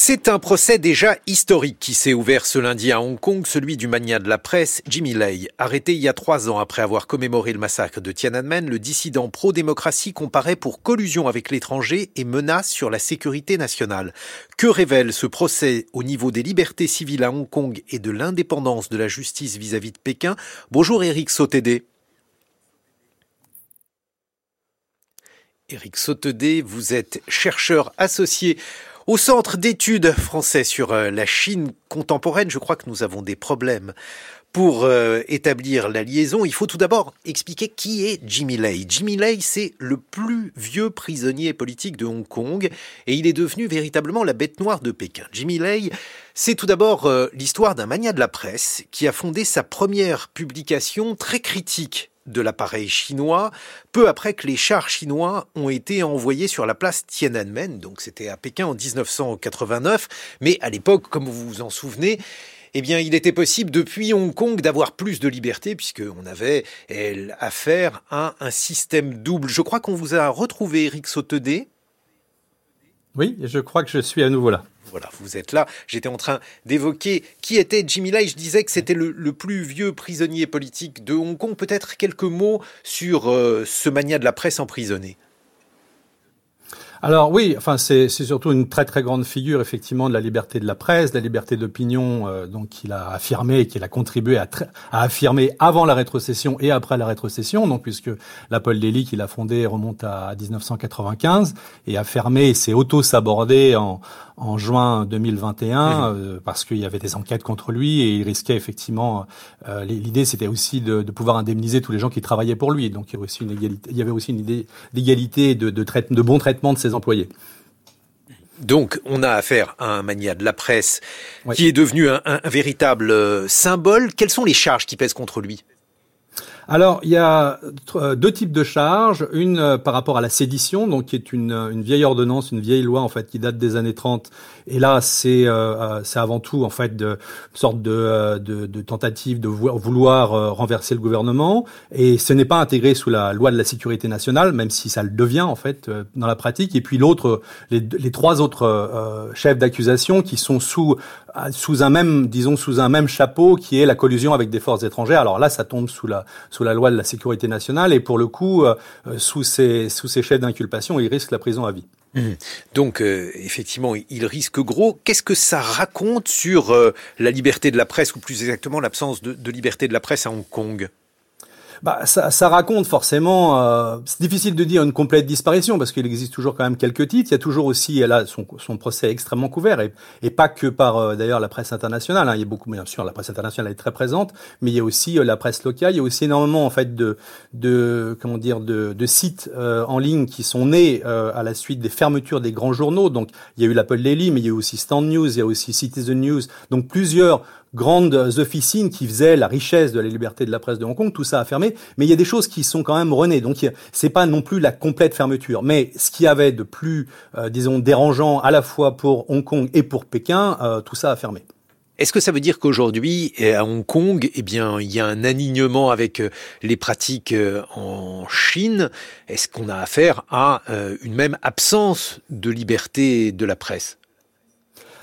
C'est un procès déjà historique qui s'est ouvert ce lundi à Hong Kong, celui du mania de la presse, Jimmy Lai. Arrêté il y a trois ans après avoir commémoré le massacre de Tiananmen, le dissident pro-démocratie comparaît pour collusion avec l'étranger et menace sur la sécurité nationale. Que révèle ce procès au niveau des libertés civiles à Hong Kong et de l'indépendance de la justice vis-à-vis de Pékin? Bonjour Eric Sotédé. Eric Sotédé, vous êtes chercheur associé au Centre d'études français sur euh, la Chine contemporaine, je crois que nous avons des problèmes. Pour euh, établir la liaison, il faut tout d'abord expliquer qui est Jimmy Lai. Jimmy Lai, c'est le plus vieux prisonnier politique de Hong Kong et il est devenu véritablement la bête noire de Pékin. Jimmy Lai, c'est tout d'abord euh, l'histoire d'un mania de la presse qui a fondé sa première publication très critique de l'appareil chinois, peu après que les chars chinois ont été envoyés sur la place Tiananmen, donc c'était à Pékin en 1989, mais à l'époque, comme vous vous en souvenez, eh bien, il était possible depuis Hong Kong d'avoir plus de liberté puisqu'on avait affaire à un système double. Je crois qu'on vous a retrouvé, Eric Sautedé. Oui, je crois que je suis à nouveau là. Voilà, vous êtes là. J'étais en train d'évoquer qui était Jimmy Lai. Je disais que c'était le, plus vieux prisonnier politique de Hong Kong. Peut-être quelques mots sur euh, ce mania de la presse emprisonné. Alors oui, enfin c'est surtout une très très grande figure effectivement de la liberté de la presse, de la liberté d'opinion, euh, donc qu'il a affirmé, qu'il a contribué à, à, affirmer avant la rétrocession et après la rétrocession, donc puisque l'Apple Daily qu'il a fondé remonte à 1995 et a fermé, s'est auto-sabordé en, en juin 2021 euh, parce qu'il y avait des enquêtes contre lui et il risquait effectivement. Euh, l'idée c'était aussi de, de, pouvoir indemniser tous les gens qui travaillaient pour lui, donc il y avait aussi une égalité, il y avait aussi une idée d'égalité, de, de, de bon traitement de ses employés. Donc, on a affaire à un mania de la presse qui est devenu un, véritable euh, symbole. Quelles sont les charges qui pèsent contre lui? Alors, il y a euh, deux types de charges. Une euh, par rapport à la sédition, donc qui est une, vieille ordonnance, une vieille loi en fait qui date des années 30. Et là, c'est euh, c'est avant tout en fait de, une sorte de, tentative de vouloir renverser le gouvernement. Et ce n'est pas intégré sous la loi de la sécurité nationale, même si ça le devient en fait dans la pratique. Et puis l'autre, les, trois autres chefs d'accusation qui sont sous sous un même, disons sous un même chapeau, qui est la collusion avec des forces étrangères. Alors là, ça tombe sous la sous la loi de la sécurité nationale et pour le coup, euh, sous ces, sous ces chefs d'inculpation, il risque la prison à vie. Mmh. Donc euh, effectivement, il risque gros. Qu'est-ce que ça raconte sur euh, la liberté de la presse, ou plus exactement l'absence de liberté de la presse à Hong Kong? Bah, ça, ça, raconte forcément. Euh, c'est difficile de dire une complète disparition parce qu'il existe toujours quand même quelques titres. Il y a toujours aussi là son, son procès extrêmement couvert et, et pas que par euh, d'ailleurs la presse internationale. Hein. Il y a beaucoup, bien sûr, la presse internationale est très présente, mais il y a aussi euh, la presse locale. Il y a aussi énormément en fait de, de comment dire, de, de sites euh, en ligne qui sont nés à la suite des fermetures des grands journaux. Donc il y a eu l'Apple Daily, mais il y a eu aussi Stand News, il y a aussi Citizen News. Donc plusieurs grandes officines qui faisaient la richesse de la liberté de la presse de Hong Kong, tout ça a fermé. Mais il y a des choses qui sont quand même renées. Donc c'est pas non plus la complète fermeture. Mais ce qui avait de plus, euh, disons, dérangeant à la fois pour Hong Kong et pour Pékin, euh, tout ça a fermé. Est-ce que ça veut dire qu'aujourd'hui, à Hong Kong, eh bien, il y a un alignement avec euh, les pratiques en Chine? Est-ce qu'on a affaire à une même absence de liberté de la presse?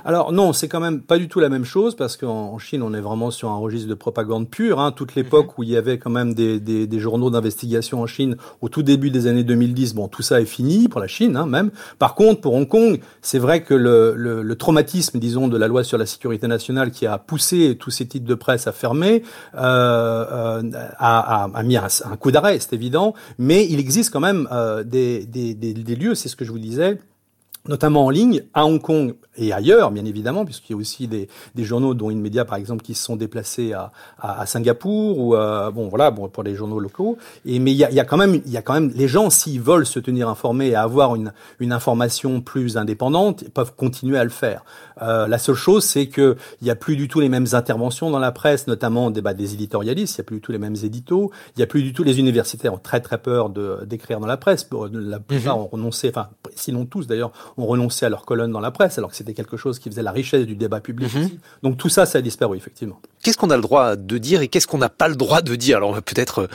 Alors non, c'est quand même pas du tout la même chose parce qu'en Chine, on est vraiment sur un registre de propagande pure. Hein. Toute l'époque mhm. où il y avait quand même des, des, des journaux d'investigation en Chine au tout début des années 2010, bon, tout ça est fini pour la Chine hein, même. Par contre, pour Hong Kong, c'est vrai que le, le, le, traumatisme, disons, de la loi sur la sécurité nationale qui a poussé tous ces titres de presse à fermer euh, euh, a, a, a, mis un, un coup d'arrêt, c'est évident. Mais il existe quand même euh, des, des, des, des lieux, c'est ce que je vous disais notamment en ligne, à Hong Kong et ailleurs, bien évidemment, puisqu'il y a aussi des, des journaux, dont InMedia par exemple, qui se sont déplacés à, à, à Singapour ou à, bon voilà, bon pour les journaux locaux. Et mais il y a, y a quand même, il y a quand même les gens s'ils veulent se tenir informés et avoir une une information plus indépendante, ils peuvent continuer à le faire. Euh, la seule chose, c'est que il y a plus du tout les mêmes interventions dans la presse, notamment des, bah, des éditorialistes. Il y a plus du tout les mêmes éditos. Il y a plus du tout les universitaires ont très très peur de d'écrire dans la presse. La plupart mhm. ont renoncé, enfin sinon tous d'ailleurs, ont renoncé à leur colonne dans la presse, alors que c'était quelque chose qui faisait la richesse du débat public. Mhm. Donc tout ça, ça a disparu effectivement. Qu'est-ce qu'on a le droit de dire et qu'est-ce qu'on n'a pas le droit de dire? Alors on va peut-être euh,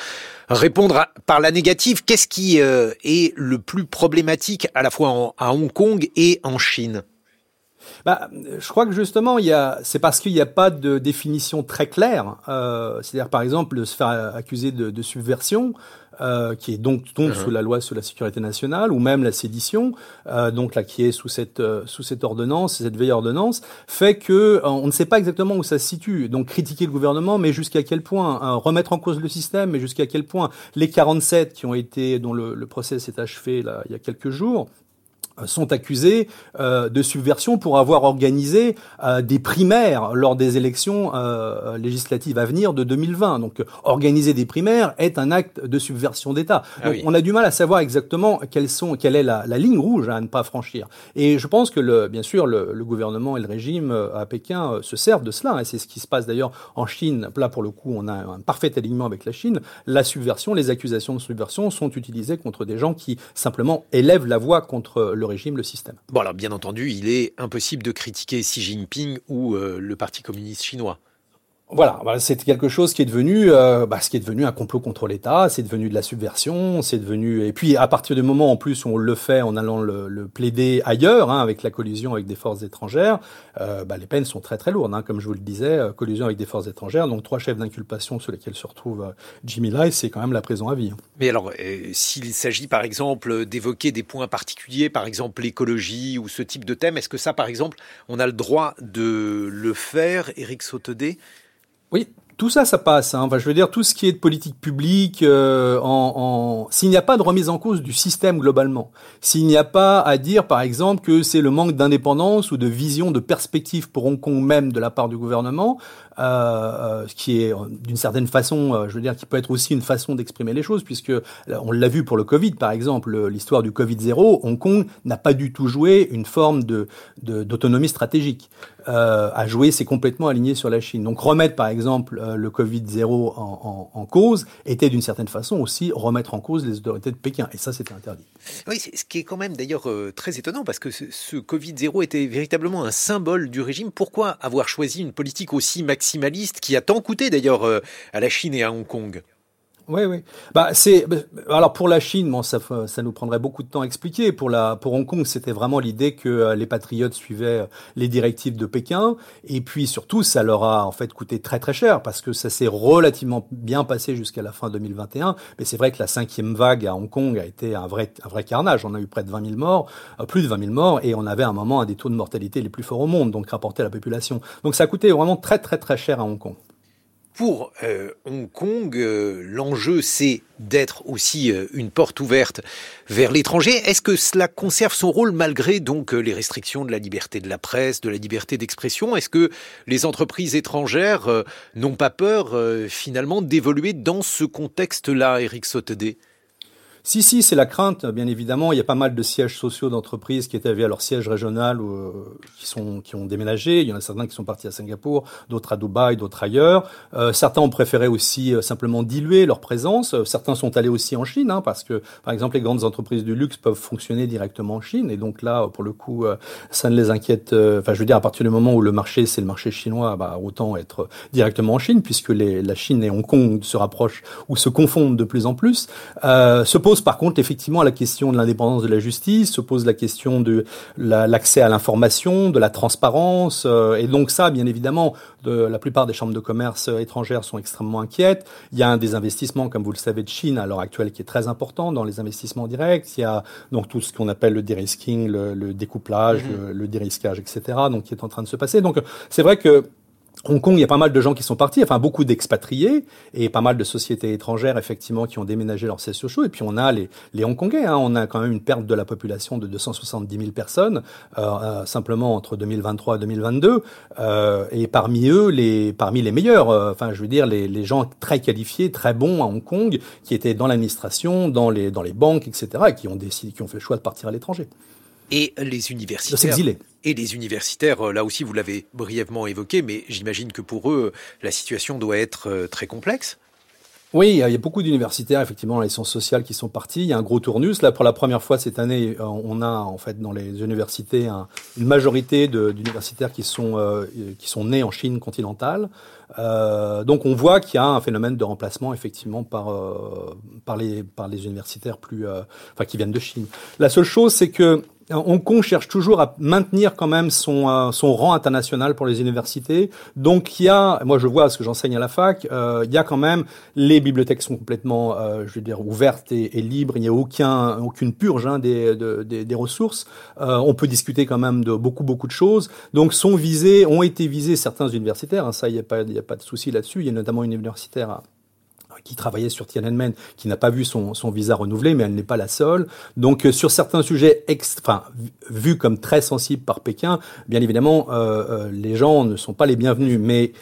répondre par la négative. Qu'est-ce qui euh, est le plus problématique à la fois à Hong Kong et en Chine? Bah, je crois que justement, il y a, c'est parce qu'il n'y a pas de définition très claire. Euh, c'est-à-dire, par exemple, de se faire accuser de, de subversion, euh, qui est donc tombe uh-huh. sous la loi sur la sécurité nationale, ou même la sédition, euh, donc là qui est sous cette euh, sous cette ordonnance, cette vieille ordonnance, fait que euh, on ne sait pas exactement où ça se situe. Donc critiquer le gouvernement, mais jusqu'à quel point hein, remettre en cause le système, mais jusqu'à quel point les 47 qui ont été dont le, le procès s'est achevé là il y a quelques jours sont accusés euh, de subversion pour avoir organisé euh, des primaires lors des élections euh, législatives à venir de 2020. Donc organiser des primaires est un acte de subversion d'État. Ah on a du mal à savoir exactement quelles sont, quelle est la, la, ligne rouge à ne pas franchir. Et je pense que le, bien sûr le, le gouvernement et le régime à Pékin se servent de cela. Et c'est ce qui se passe d'ailleurs en Chine. Là pour le coup on a un parfait alignement avec la Chine. La subversion, les accusations de subversion sont utilisées contre des gens qui simplement élèvent la voix contre régime, le système. Bon, alors bien entendu, il est impossible de critiquer Xi Jinping ou euh, le Parti communiste chinois. Voilà, c'est quelque chose qui est devenu, euh, bah, ce qui est devenu un complot contre l'État, c'est devenu de la subversion, c'est devenu. Et puis à partir du moment en plus où on le fait en allant le, plaider ailleurs, hein, avec la collusion avec des forces étrangères, euh, bah, les peines sont très très lourdes, hein, comme je vous le disais, euh, collusion avec des forces étrangères, donc trois chefs d'inculpation sur lesquels se retrouve euh, Jimmy Lai, c'est quand même la prison à vie. Hein. Mais alors, euh, s'il s'agit par exemple d'évoquer des points particuliers, par exemple l'écologie ou ce type de thème, est-ce que ça, par exemple, on a le droit de le faire, Éric Sautedé oui, tout ça, ça passe. Hein. Enfin, je veux dire, tout ce qui est de politique publique, euh, en, en... s'il n'y a pas de remise en cause du système globalement, s'il n'y a pas à dire, par exemple, que c'est le manque d'indépendance ou de vision, de perspective pour Hong Kong même de la part du gouvernement, euh, euh qui est d'une certaine façon, euh, je veux dire, qui peut être aussi une façon d'exprimer les choses, puisque on l'a vu pour le Covid, par exemple, l'histoire du Covid zéro, Hong Kong n'a pas du tout joué une forme de d'autonomie stratégique euh, à jouer, c'est complètement aligné sur la Chine. Donc remettre par exemple euh, le Covid-0 en, cause était d'une certaine façon aussi remettre en cause les autorités de Pékin. Et ça, c'était interdit. Oui, ce qui est quand même d'ailleurs euh, très étonnant parce que ce, ce Covid-0 était véritablement un symbole du régime. Pourquoi avoir choisi une politique aussi maximaliste qui a tant coûté d'ailleurs à la Chine et à Hong Kong? Oui, oui. Bah, c'est bah, alors pour la Chine, bon, ça, ça nous prendrait beaucoup de temps à expliquer. Pour la, pour Hong Kong, c'était vraiment l'idée que euh, les patriotes suivaient euh, les directives de Pékin, et puis surtout, ça leur a en fait coûté très très cher parce que ça s'est relativement bien passé jusqu'à la fin 2021. Mais c'est vrai que la cinquième vague à Hong Kong a été un vrai, un vrai carnage. On a eu près de 20 000 morts, euh, plus de 20 000 morts, et on avait à un moment un des taux de mortalité les plus forts au monde, donc rapporté à la population. Donc ça a coûté vraiment très très très cher à Hong Kong. Pour euh, Hong Kong, euh, l'enjeu c'est d'être aussi euh, une porte ouverte vers l'étranger. Est-ce que cela conserve son rôle malgré donc les restrictions de la liberté de la presse, de la liberté d'expression? Est-ce que les entreprises étrangères n'ont pas peur finalement d'évoluer dans ce contexte-là, Eric Sotedé si, si, c'est la crainte, bien évidemment. Il y a pas mal de sièges sociaux d'entreprises qui étaient à leur siège régional ou euh, qui, sont, qui ont déménagé. Il y en a certains qui sont partis à Singapour, d'autres à Dubaï, d'autres ailleurs. Euh, certains ont préféré aussi euh, simplement diluer leur présence. Euh, certains sont allés aussi en Chine, hein, parce que, par exemple, les grandes entreprises du luxe peuvent fonctionner directement en Chine. Et donc là, pour le coup, ça ne les inquiète. Enfin, je veux dire, à partir du moment où le marché, c'est le marché chinois, bah, autant être directement en Chine, puisque les, la Chine et Hong Kong se rapprochent ou se confondent de plus en plus. se pose par contre effectivement la question de l'indépendance de la justice, se pose la question de l'accès à l'information, de la transparence, euh, et donc ça, bien évidemment, de, la plupart des chambres de commerce étrangères sont extrêmement inquiètes. Il y a un des investissements, comme vous le savez, de Chine à l'heure actuelle qui est très important dans les investissements directs. Il y a donc tout ce qu'on appelle le de-risking, le, le découplage, mm-hmm. le, le dérisquage, etc. Donc qui est en train de se passer. Donc c'est vrai que Hong Kong, il y a pas mal de gens qui sont partis, enfin beaucoup d'expatriés et pas mal de sociétés étrangères effectivement qui ont déménagé leurs sièges sociaux. Et puis on a les, les Hongkongais, hein. on a quand même une perte de la population de 270 000 personnes euh, euh, simplement entre 2023 et 2022. Euh, et parmi eux, les parmi les meilleurs, euh, enfin je veux dire les, les gens très qualifiés, très bons à Hong Kong, qui étaient dans l'administration, dans les dans les banques, etc., et qui ont décidé, qui ont fait le choix de partir à l'étranger. Et les universitaires. De s'exiler. Et les universitaires, euh, là aussi, vous l'avez brièvement évoqué, mais j'imagine que pour eux, la situation doit être euh, très complexe. Oui, il y a beaucoup d'universitaires, effectivement, dans les sciences sociales qui sont partis. Il y a un gros tournus. Là, pour la première fois cette année, euh, on a, en fait, dans les universités, un, une majorité d'universitaires qui sont, euh, qui sont nés en Chine continentale. Euh, donc, on voit qu'il y a un phénomène de remplacement, effectivement, par, euh, par, les, par les universitaires plus, enfin, qui viennent de Chine. La seule chose, c'est que Hong Kong cherche toujours à maintenir quand même son, euh, son rang international pour les universités. Donc il y a, moi je vois ce que j'enseigne à la fac, euh, il y a quand même les bibliothèques sont complètement, euh, je veux dire, ouvertes et, libres. Il n'y a aucun, aucune purge hein, des, de, des, des, ressources. Euh, on peut discuter quand même de beaucoup beaucoup de choses. Donc sont visés, ont été visés certains universitaires. Hein, ça il n'y a pas, a pas de souci là-dessus. Il y a notamment une universitaire à qui travaillait sur Tiananmen, qui n'a pas vu son, son, visa renouvelé, mais elle n'est pas la seule. Donc euh, sur certains sujets, enfin, vus comme très sensibles par Pékin, bien évidemment, euh, euh, les gens ne sont pas les bienvenus, mais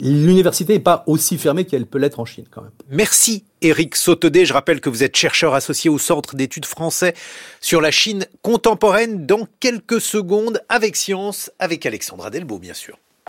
l'université n'est pas aussi fermée qu'elle peut l'être en Chine quand même. Merci Eric Sautedé. Je rappelle que vous êtes chercheur associé au Centre d'études français sur la Chine contemporaine. Dans quelques secondes, avec Science, avec Alexandra Delbo, bien sûr.